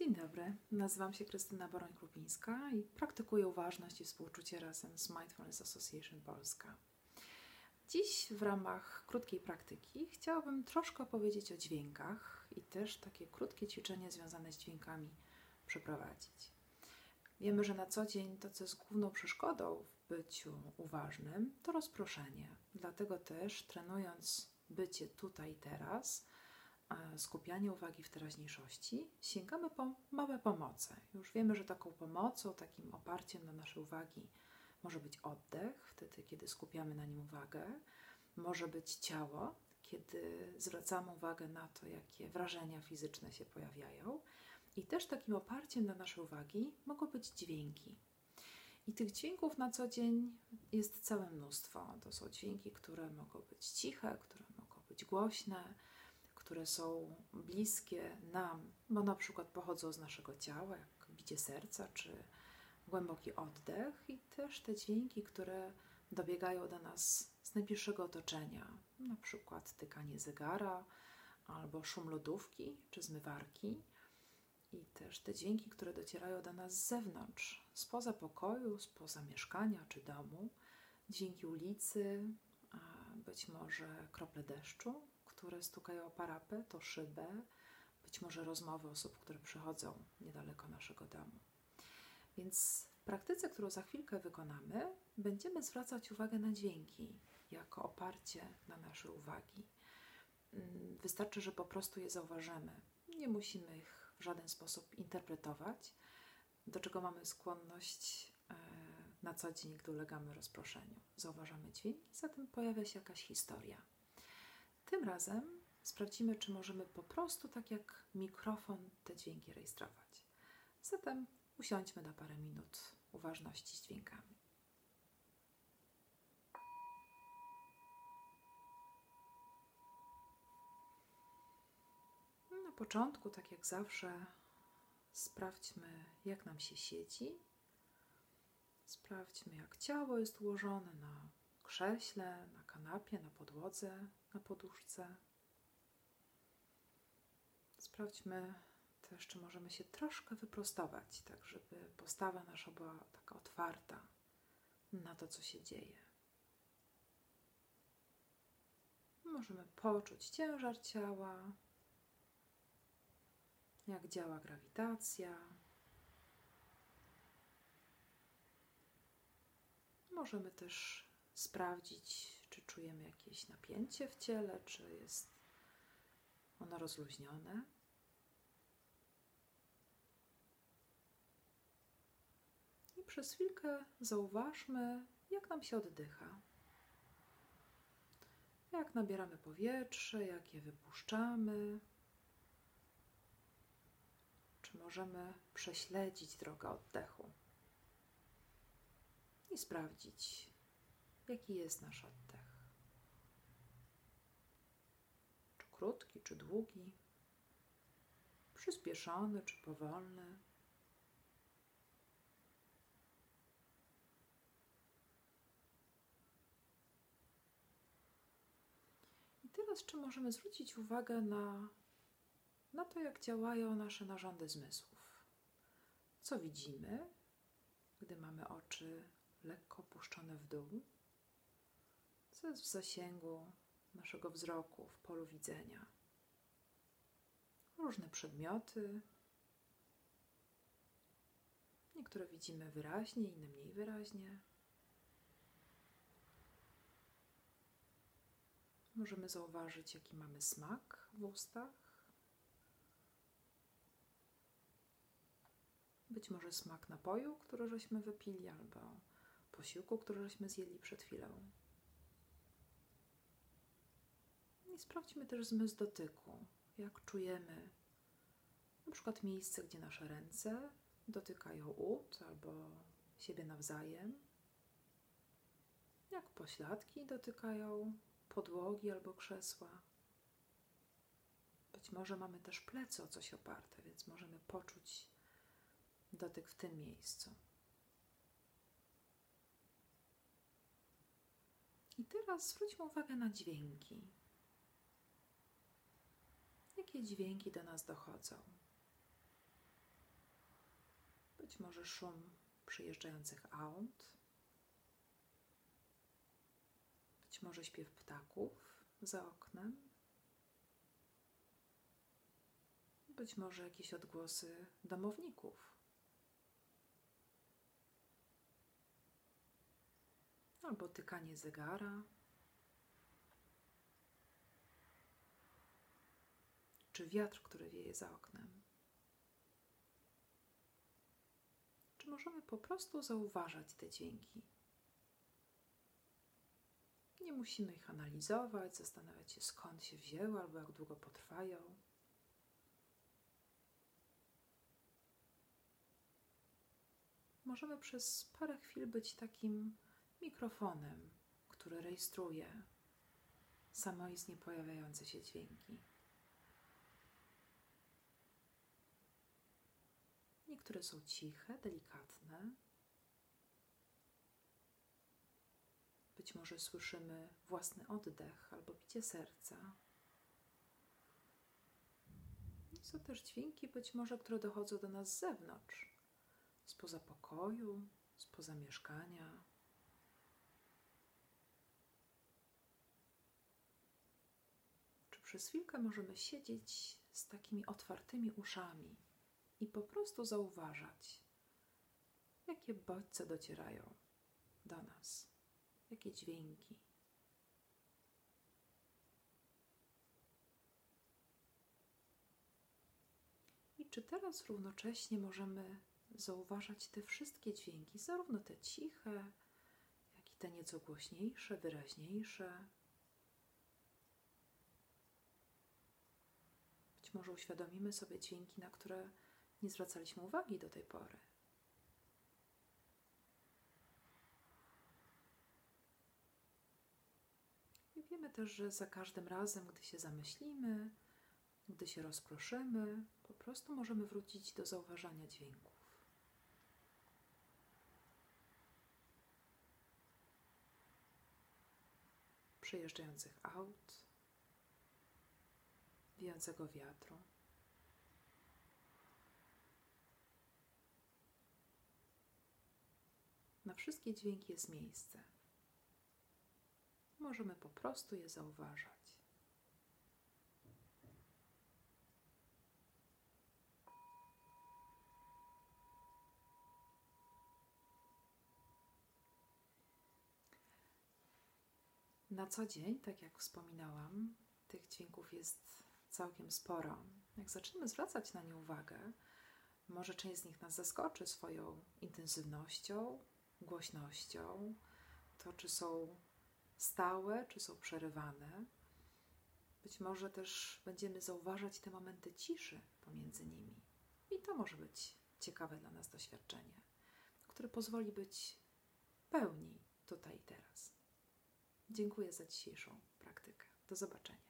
Dzień dobry, nazywam się Krystyna Boroń-Krupińska i praktykuję uważność i współczucie razem z Mindfulness Association Polska. Dziś w ramach krótkiej praktyki chciałabym troszkę powiedzieć o dźwiękach i też takie krótkie ćwiczenie związane z dźwiękami przeprowadzić. Wiemy, że na co dzień to, co jest główną przeszkodą w byciu uważnym, to rozproszenie. Dlatego też trenując bycie tutaj teraz, skupianie uwagi w teraźniejszości, sięgamy po małe pomoce. Już wiemy, że taką pomocą, takim oparciem na naszej uwagi może być oddech, wtedy kiedy skupiamy na nim uwagę, może być ciało, kiedy zwracamy uwagę na to, jakie wrażenia fizyczne się pojawiają. I też takim oparciem na naszej uwagi mogą być dźwięki. I tych dźwięków na co dzień jest całe mnóstwo. To są dźwięki, które mogą być ciche, które mogą być głośne, które są bliskie nam, bo na przykład pochodzą z naszego ciała, jak bicie serca czy głęboki oddech, i też te dźwięki, które dobiegają do nas z najbliższego otoczenia, na przykład tykanie zegara albo szum lodówki czy zmywarki. I też te dźwięki, które docierają do nas z zewnątrz, spoza pokoju, spoza mieszkania czy domu, dźwięki ulicy, być może krople deszczu, które stukają o parapet, o szybę, być może rozmowy osób, które przychodzą niedaleko naszego domu. Więc w praktyce, którą za chwilkę wykonamy, będziemy zwracać uwagę na dźwięki jako oparcie na naszej uwagi. Mm, wystarczy, że po prostu je zauważymy. Nie musimy ich w żaden sposób interpretować, do czego mamy skłonność e, na co dzień, gdy ulegamy rozproszeniu. Zauważamy dźwięk zatem pojawia się jakaś historia. Tym razem sprawdzimy, czy możemy po prostu, tak jak mikrofon, te dźwięki rejestrować. Zatem usiądźmy na parę minut uważności z dźwiękami. Na początku, tak jak zawsze, sprawdźmy, jak nam się siedzi. Sprawdźmy, jak ciało jest ułożone na krześle, na kanapie, na podłodze, na poduszce. Sprawdźmy też, czy możemy się troszkę wyprostować, tak żeby postawa nasza była taka otwarta na to, co się dzieje. Możemy poczuć ciężar ciała, jak działa grawitacja. Możemy też sprawdzić, czy czujemy jakieś napięcie w ciele, czy jest ono rozluźnione. I przez chwilkę zauważmy, jak nam się oddycha. Jak nabieramy powietrze, jak je wypuszczamy. Czy możemy prześledzić drogę oddechu i sprawdzić, jaki jest nasz oddech. Czy krótki, czy długi, przyspieszony, czy powolny. I teraz, czy możemy zwrócić uwagę na, na to, jak działają nasze narządy zmysłów? Co widzimy, gdy mamy oczy lekko opuszczone w dół? Co jest w zasięgu naszego wzroku, w polu widzenia. Różne przedmioty. Niektóre widzimy wyraźnie, inne mniej wyraźnie. Możemy zauważyć, jaki mamy smak w ustach. Być może smak napoju, który żeśmy wypili, albo posiłku, który żeśmy zjedli przed chwilą. I sprawdźmy też zmysł dotyku, jak czujemy na przykład miejsce, gdzie nasze ręce dotykają ud albo siebie nawzajem, jak pośladki dotykają podłogi albo krzesła. Być może mamy też plecy o coś oparte, więc możemy poczuć dotyk w tym miejscu. I teraz zwróćmy uwagę na dźwięki jakie dźwięki do nas dochodzą. być może szum przyjeżdżających aut, być może śpiew ptaków za oknem, być może jakieś odgłosy domowników. Albo tykanie zegara. Czy wiatr, który wieje za oknem. Czy możemy po prostu zauważać te dźwięki? Nie musimy ich analizować, zastanawiać się skąd się wzięły albo jak długo potrwają. Możemy przez parę chwil być takim mikrofonem, który rejestruje samoistnie pojawiające się dźwięki. Niektóre są ciche, delikatne. Być może słyszymy własny oddech albo bicie serca. Są też dźwięki, być może, które dochodzą do nas z zewnątrz, spoza pokoju, spoza mieszkania. Czy przez chwilkę możemy siedzieć z takimi otwartymi uszami i po prostu zauważać, jakie bodźce docierają do nas, jakie dźwięki. I czy teraz równocześnie możemy zauważać te wszystkie dźwięki, zarówno te ciche, jak i te nieco głośniejsze, wyraźniejsze? Być może uświadomimy sobie dźwięki, na które nie zwracaliśmy uwagi do tej pory. I wiemy też, że za każdym razem, gdy się zamyślimy, gdy się rozproszymy, po prostu możemy wrócić do zauważania dźwięków. Przejeżdżających aut, wijącego wiatru. Na wszystkie dźwięki jest miejsce. Możemy po prostu je zauważać. Na co dzień, tak jak wspominałam, tych dźwięków jest całkiem sporo. Jak zaczniemy zwracać na nie uwagę, może część z nich nas zaskoczy swoją intensywnością, głośnością, to czy są stałe, czy są przerywane. Być może też będziemy zauważać te momenty ciszy pomiędzy nimi. I to może być ciekawe dla nas doświadczenie, które pozwoli być pełni tutaj i teraz. Dziękuję za dzisiejszą praktykę. Do zobaczenia.